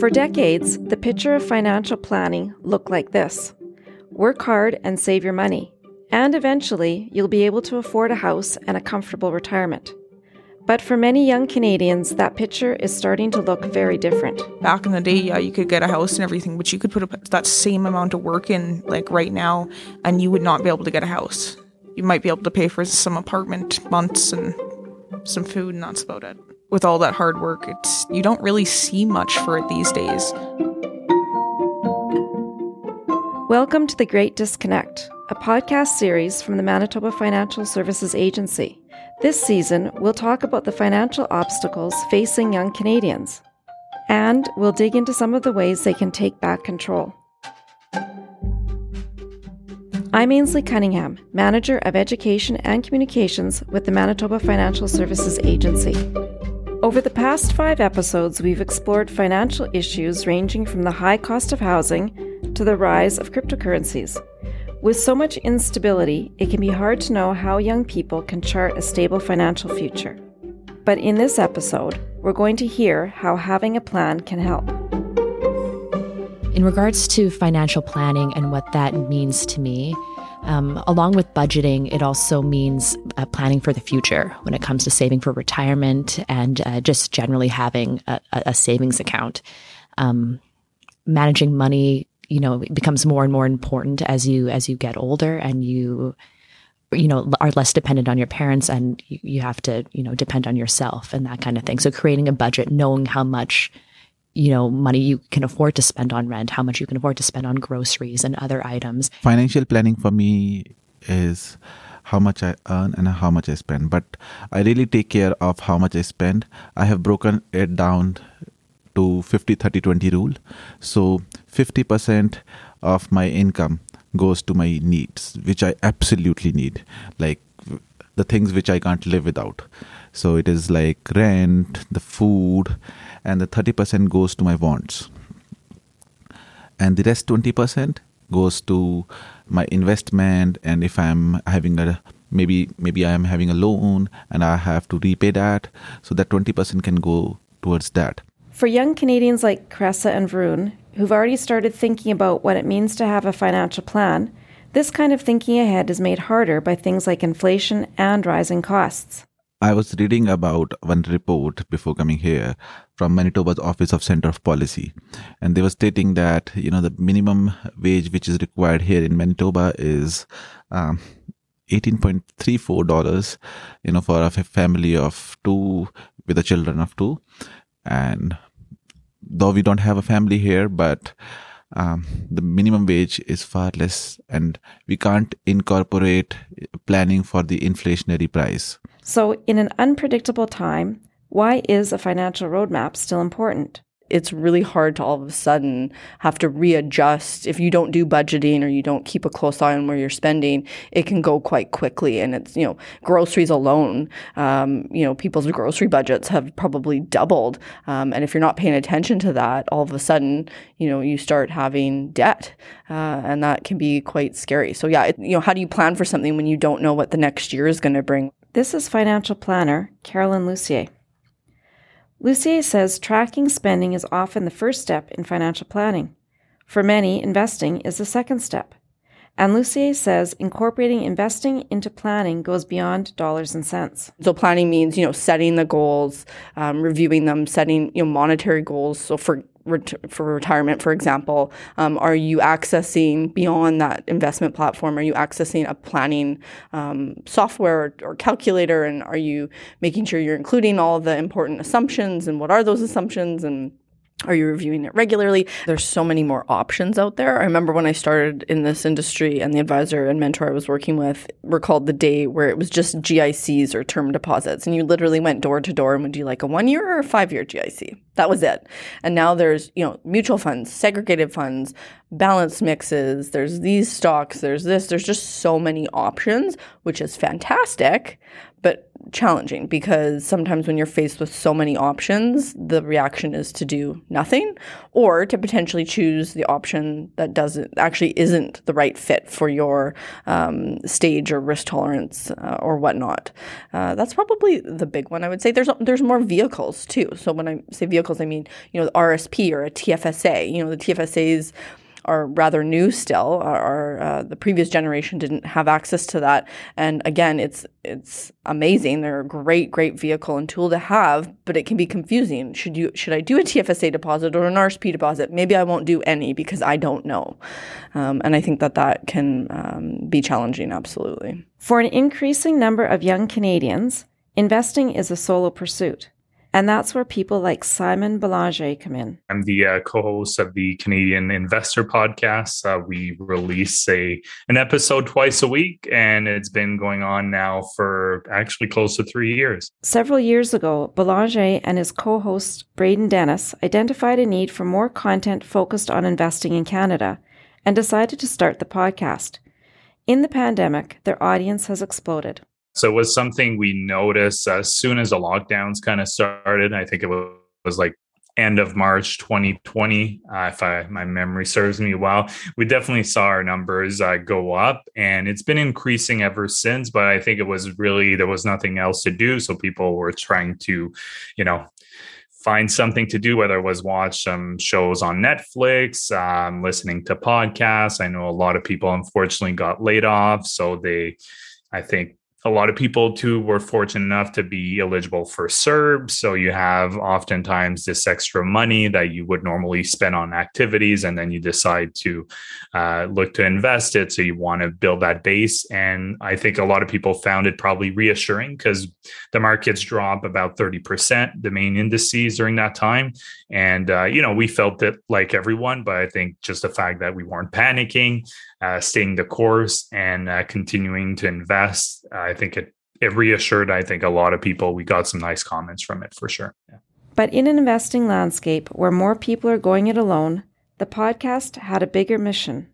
For decades, the picture of financial planning looked like this work hard and save your money, and eventually you'll be able to afford a house and a comfortable retirement. But for many young Canadians, that picture is starting to look very different. Back in the day, yeah, you could get a house and everything, but you could put that same amount of work in, like right now, and you would not be able to get a house. You might be able to pay for some apartment months and some food, and that's about it with all that hard work, it's you don't really see much for it these days. Welcome to The Great Disconnect, a podcast series from the Manitoba Financial Services Agency. This season, we'll talk about the financial obstacles facing young Canadians, and we'll dig into some of the ways they can take back control. I'm Ainsley Cunningham, Manager of Education and Communications with the Manitoba Financial Services Agency. Over the past five episodes, we've explored financial issues ranging from the high cost of housing to the rise of cryptocurrencies. With so much instability, it can be hard to know how young people can chart a stable financial future. But in this episode, we're going to hear how having a plan can help. In regards to financial planning and what that means to me, um, along with budgeting, it also means uh, planning for the future when it comes to saving for retirement and uh, just generally having a, a savings account. Um, managing money, you know, becomes more and more important as you as you get older and you you know are less dependent on your parents and you, you have to you know depend on yourself and that kind of thing so creating a budget knowing how much you know money you can afford to spend on rent how much you can afford to spend on groceries and other items. Financial planning for me is how much i earn and how much i spend. But i really take care of how much i spend. I have broken it down to 50 30 20 rule. So 50% of my income goes to my needs which i absolutely need. Like the things which i can't live without. So it is like rent the food and the 30% goes to my wants. And the rest 20% goes to my investment and if i'm having a maybe maybe i am having a loan and i have to repay that so that 20% can go towards that. For young canadians like cressa and varun who've already started thinking about what it means to have a financial plan this kind of thinking ahead is made harder by things like inflation and rising costs. I was reading about one report before coming here from Manitoba's Office of Center of Policy, and they were stating that you know the minimum wage which is required here in Manitoba is um, eighteen point three four dollars, you know, for a family of two with the children of two, and though we don't have a family here, but um, the minimum wage is far less, and we can't incorporate planning for the inflationary price. So, in an unpredictable time, why is a financial roadmap still important? It's really hard to all of a sudden have to readjust. If you don't do budgeting or you don't keep a close eye on where you're spending, it can go quite quickly. And it's, you know, groceries alone, um, you know, people's grocery budgets have probably doubled. Um, and if you're not paying attention to that, all of a sudden, you know, you start having debt. Uh, and that can be quite scary. So, yeah, it, you know, how do you plan for something when you don't know what the next year is going to bring? This is financial planner Carolyn Lucier. Lucier says tracking spending is often the first step in financial planning. For many, investing is the second step. And Lucier says incorporating investing into planning goes beyond dollars and cents. So planning means, you know, setting the goals, um, reviewing them, setting, you know, monetary goals. So for for retirement, for example? Um, are you accessing beyond that investment platform? Are you accessing a planning um, software or, or, calculator? And are you making sure you're including all the important assumptions? And what are those assumptions? And are you reviewing it regularly? There's so many more options out there. I remember when I started in this industry and the advisor and mentor I was working with recalled the day where it was just GICs or term deposits. And you literally went door to door and would you like a one year or a five year GIC? That was it. And now there's, you know, mutual funds, segregated funds, balance mixes, there's these stocks, there's this, there's just so many options, which is fantastic. But challenging because sometimes when you're faced with so many options, the reaction is to do nothing or to potentially choose the option that doesn't actually isn't the right fit for your um, stage or risk tolerance uh, or whatnot. Uh, that's probably the big one I would say. There's there's more vehicles too. So when I say vehicles, I mean you know the RSP or a TFSA. You know the TFSA's are rather new still. Our, uh, the previous generation didn't have access to that, and again, it's it's amazing. They're a great, great vehicle and tool to have, but it can be confusing. Should you should I do a TFSA deposit or an RSP deposit? Maybe I won't do any because I don't know, um, and I think that that can um, be challenging. Absolutely. For an increasing number of young Canadians, investing is a solo pursuit. And that's where people like Simon Belanger come in. I'm the uh, co-host of the Canadian Investor Podcast. Uh, we release a an episode twice a week, and it's been going on now for actually close to three years. Several years ago, Belanger and his co-host Braden Dennis identified a need for more content focused on investing in Canada, and decided to start the podcast. In the pandemic, their audience has exploded. So it was something we noticed as soon as the lockdowns kind of started. I think it was, like end of March 2020, uh, if I, my memory serves me well. We definitely saw our numbers uh, go up, and it's been increasing ever since. But I think it was really there was nothing else to do, so people were trying to, you know, find something to do, whether it was watch some shows on Netflix, um, listening to podcasts. I know a lot of people unfortunately got laid off, so they, I think a lot of people too were fortunate enough to be eligible for CERB. So you have oftentimes this extra money that you would normally spend on activities, and then you decide to uh, look to invest it. So you want to build that base. And I think a lot of people found it probably reassuring because the markets drop about 30%, the main indices during that time. And, uh, you know, we felt it like everyone, but I think just the fact that we weren't panicking, uh, staying the course and uh, continuing to invest. I think it it reassured. I think a lot of people. We got some nice comments from it for sure. Yeah. But in an investing landscape where more people are going it alone, the podcast had a bigger mission: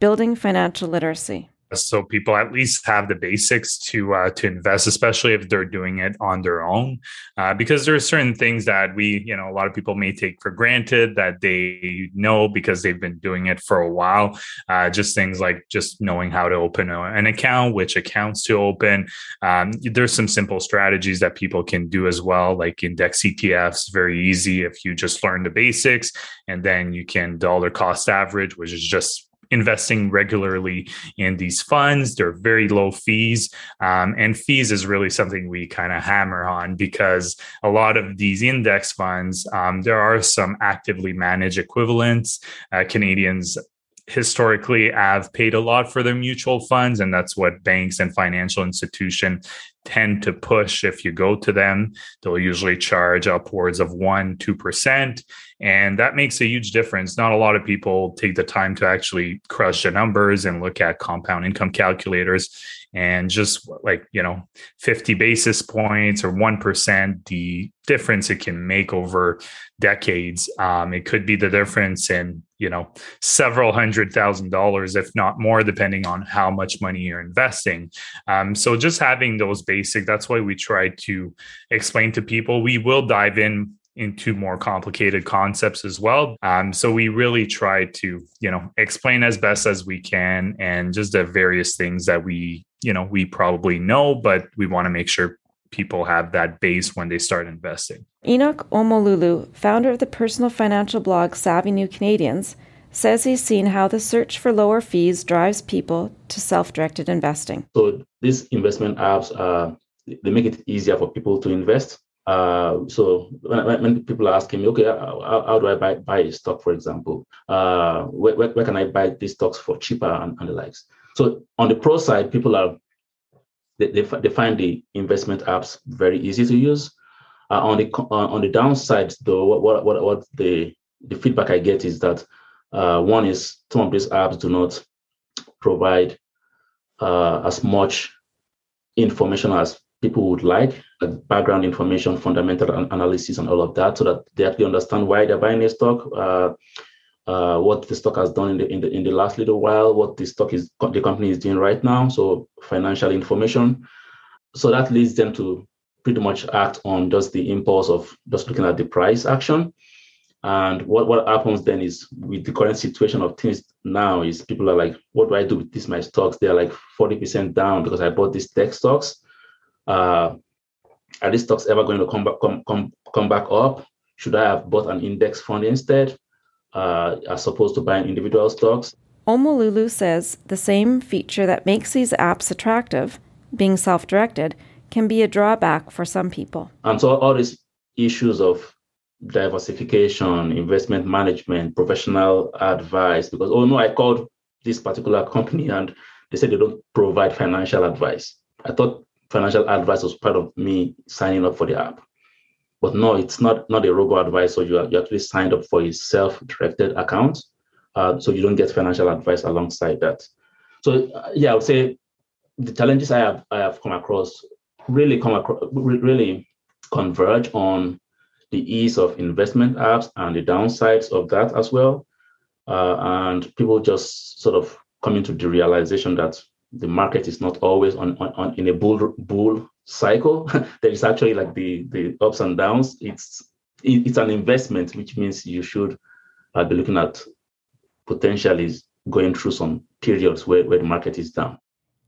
building financial literacy so people at least have the basics to uh, to invest, especially if they're doing it on their own, uh, because there are certain things that we, you know, a lot of people may take for granted that they know because they've been doing it for a while. Uh, just things like just knowing how to open an account, which accounts to open. Um, there's some simple strategies that people can do as well, like index ETFs. Very easy if you just learn the basics, and then you can dollar cost average, which is just investing regularly in these funds. They're very low fees. Um, and fees is really something we kind of hammer on because a lot of these index funds, um, there are some actively managed equivalents. Uh, Canadians historically have paid a lot for their mutual funds and that's what banks and financial institutions tend to push. If you go to them they'll usually charge upwards of 1 2% and that makes a huge difference. Not a lot of people take the time to actually crush the numbers and look at compound income calculators and just like you know 50 basis points or 1% the difference it can make over decades. Um, it could be the difference in you know several hundred thousand dollars if not more depending on how much money you're investing. Um, so just having those basic that's why we try to explain to people. We will dive in into more complicated concepts as well. Um, so we really try to, you know, explain as best as we can and just the various things that we, you know, we probably know, but we want to make sure people have that base when they start investing. Enoch Omololu, founder of the personal financial blog Savvy New Canadians, says he's seen how the search for lower fees drives people to self-directed investing. So these investment apps, uh, they make it easier for people to invest uh, so when, when, people are asking me, okay, how, how, do I buy, buy a stock, for example? Uh, where, where, where, can I buy these stocks for cheaper and, and, the likes? So on the pro side, people are they, they, they find the investment apps very easy to use. Uh, on the uh, on the downside, though, what what what the the feedback I get is that uh, one is some of these apps do not provide uh, as much information as people would like, like background information, fundamental analysis, and all of that, so that they actually understand why they're buying a stock, uh, what the stock has done in the in the in the last little while, what the stock is the company is doing right now. So financial information. so that leads them to pretty much act on just the impulse of just looking at the price action. And what, what happens then is with the current situation of things now is people are like, what do I do with this my stocks? They're like 40% down because I bought these tech stocks. Uh, are these stocks ever going to come back come, come, come back up? Should I have bought an index fund instead, uh, as opposed to buying individual stocks? Omololu says the same feature that makes these apps attractive, being self directed, can be a drawback for some people. And so all these issues of diversification, investment management, professional advice, because oh no, I called this particular company and they said they don't provide financial advice. I thought financial advice was part of me signing up for the app. But no, it's not not a robo advisor. You, are, you actually signed up for a self-directed account. Uh, so you don't get financial advice alongside that. So uh, yeah, I would say the challenges I have I have come across really come across really converge on the ease of investment apps and the downsides of that as well. Uh, and people just sort of coming to the realization that the market is not always on, on, on in a bull bull cycle. there is actually like the the ups and downs. It's it, it's an investment, which means you should uh, be looking at potentially going through some periods where, where the market is down.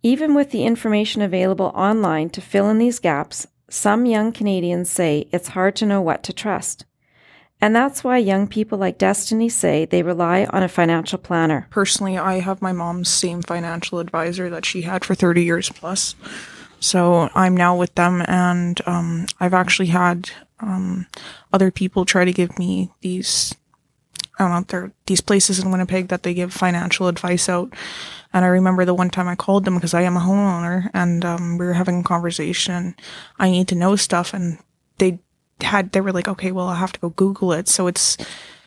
Even with the information available online to fill in these gaps, some young Canadians say it's hard to know what to trust. And that's why young people like Destiny say they rely on a financial planner. Personally, I have my mom's same financial advisor that she had for 30 years plus. So I'm now with them, and um, I've actually had um, other people try to give me these. I don't know, these places in Winnipeg that they give financial advice out. And I remember the one time I called them because I am a homeowner, and um, we were having a conversation. I need to know stuff, and they had they were like, okay, well, I'll have to go Google it. So it's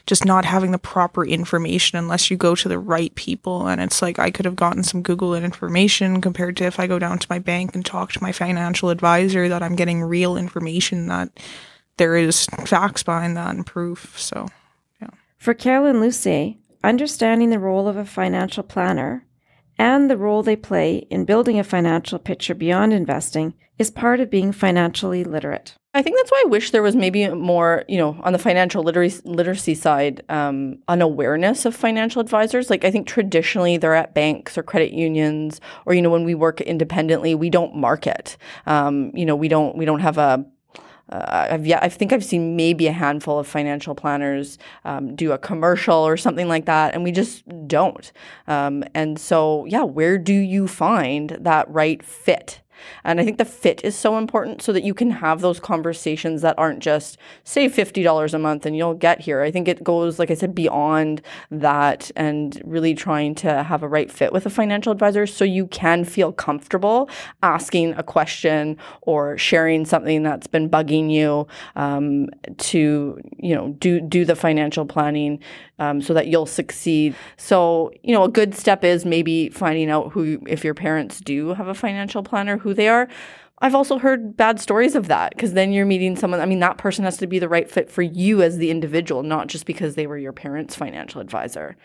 just not having the proper information unless you go to the right people. And it's like I could have gotten some Google information compared to if I go down to my bank and talk to my financial advisor that I'm getting real information that there is facts behind that and proof. So, yeah. For Carolyn Lucier, understanding the role of a financial planner and the role they play in building a financial picture beyond investing is part of being financially literate. I think that's why I wish there was maybe more, you know, on the financial literacy, literacy side, um, an awareness of financial advisors. Like I think traditionally they're at banks or credit unions, or you know, when we work independently, we don't market. Um, you know, we don't we don't have a uh, I've I think I've seen maybe a handful of financial planners um, do a commercial or something like that, and we just don't. Um, and so, yeah, where do you find that right fit? And I think the fit is so important so that you can have those conversations that aren't just save $50 a month and you'll get here. I think it goes, like I said, beyond that and really trying to have a right fit with a financial advisor so you can feel comfortable asking a question or sharing something that's been bugging you um, to, you know, do, do the financial planning um, so that you'll succeed. So, you know, a good step is maybe finding out who, if your parents do have a financial planner, who they are. I've also heard bad stories of that because then you're meeting someone. I mean, that person has to be the right fit for you as the individual, not just because they were your parents' financial advisor.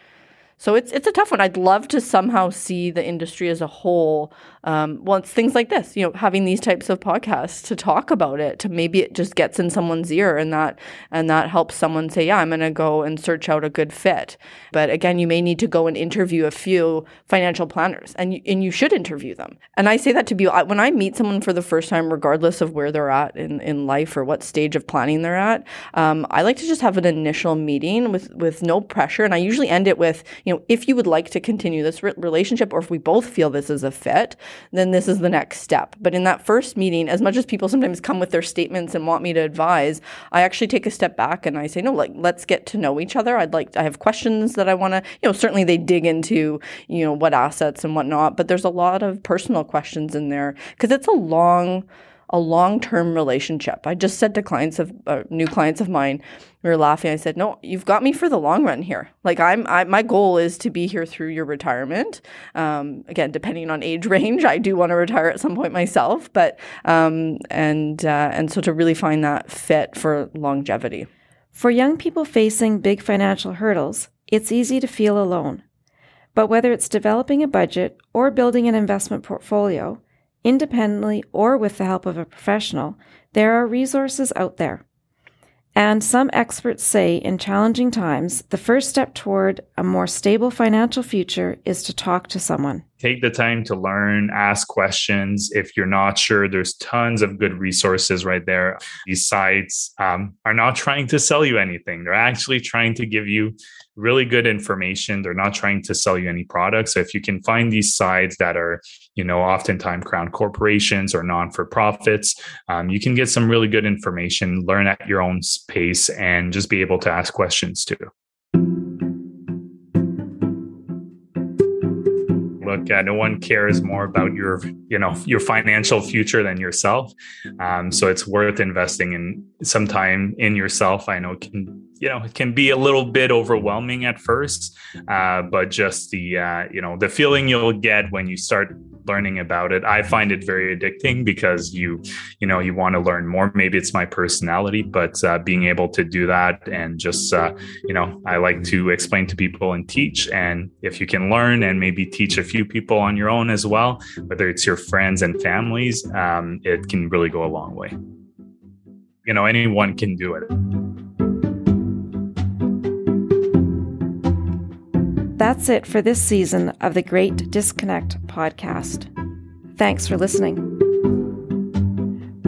So it's it's a tough one. I'd love to somehow see the industry as a whole. Um, well, it's things like this, you know, having these types of podcasts to talk about it, to maybe it just gets in someone's ear, and that and that helps someone say, yeah, I'm going to go and search out a good fit. But again, you may need to go and interview a few financial planners, and you, and you should interview them. And I say that to be when I meet someone for the first time, regardless of where they're at in, in life or what stage of planning they're at, um, I like to just have an initial meeting with with no pressure, and I usually end it with, you know, if you would like to continue this re- relationship or if we both feel this is a fit, then this is the next step. But in that first meeting, as much as people sometimes come with their statements and want me to advise, I actually take a step back and I say, no, like, let's get to know each other. I'd like, I have questions that I want to, you know, certainly they dig into, you know, what assets and whatnot, but there's a lot of personal questions in there because it's a long, a long-term relationship. I just said to clients of uh, new clients of mine, we were laughing. I said, "No, you've got me for the long run here. Like I'm, I, my goal is to be here through your retirement. Um, again, depending on age range, I do want to retire at some point myself, but um, and uh, and so to really find that fit for longevity." For young people facing big financial hurdles, it's easy to feel alone. But whether it's developing a budget or building an investment portfolio, independently or with the help of a professional, there are resources out there. And some experts say in challenging times, the first step toward a more stable financial future is to talk to someone. Take the time to learn, ask questions. If you're not sure, there's tons of good resources right there. These sites um, are not trying to sell you anything, they're actually trying to give you really good information. They're not trying to sell you any products. So if you can find these sites that are, you know, oftentimes crown corporations or non for profits, um, you can get some really good information, learn at your own pace, and just be able to ask questions too. Look uh, no one cares more about your you know your financial future than yourself. Um, so it's worth investing in some time in yourself. I know it can you know it can be a little bit overwhelming at first uh, but just the uh, you know the feeling you'll get when you start learning about it. I find it very addicting because you you know you want to learn more. Maybe it's my personality but uh, being able to do that and just uh, you know i like to explain to people and teach. And if you can learn and maybe teach a few people on your own as well whether it's your friends and families um, it can really go a long way. You know anyone can do it That's it for this season of the Great Disconnect podcast. Thanks for listening.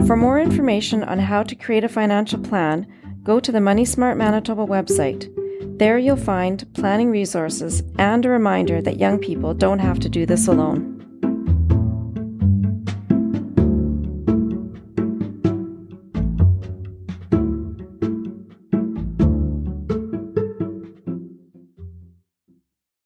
For more information on how to create a financial plan, go to the Money Smart Manitoba website. There you'll find planning resources and a reminder that young people don't have to do this alone.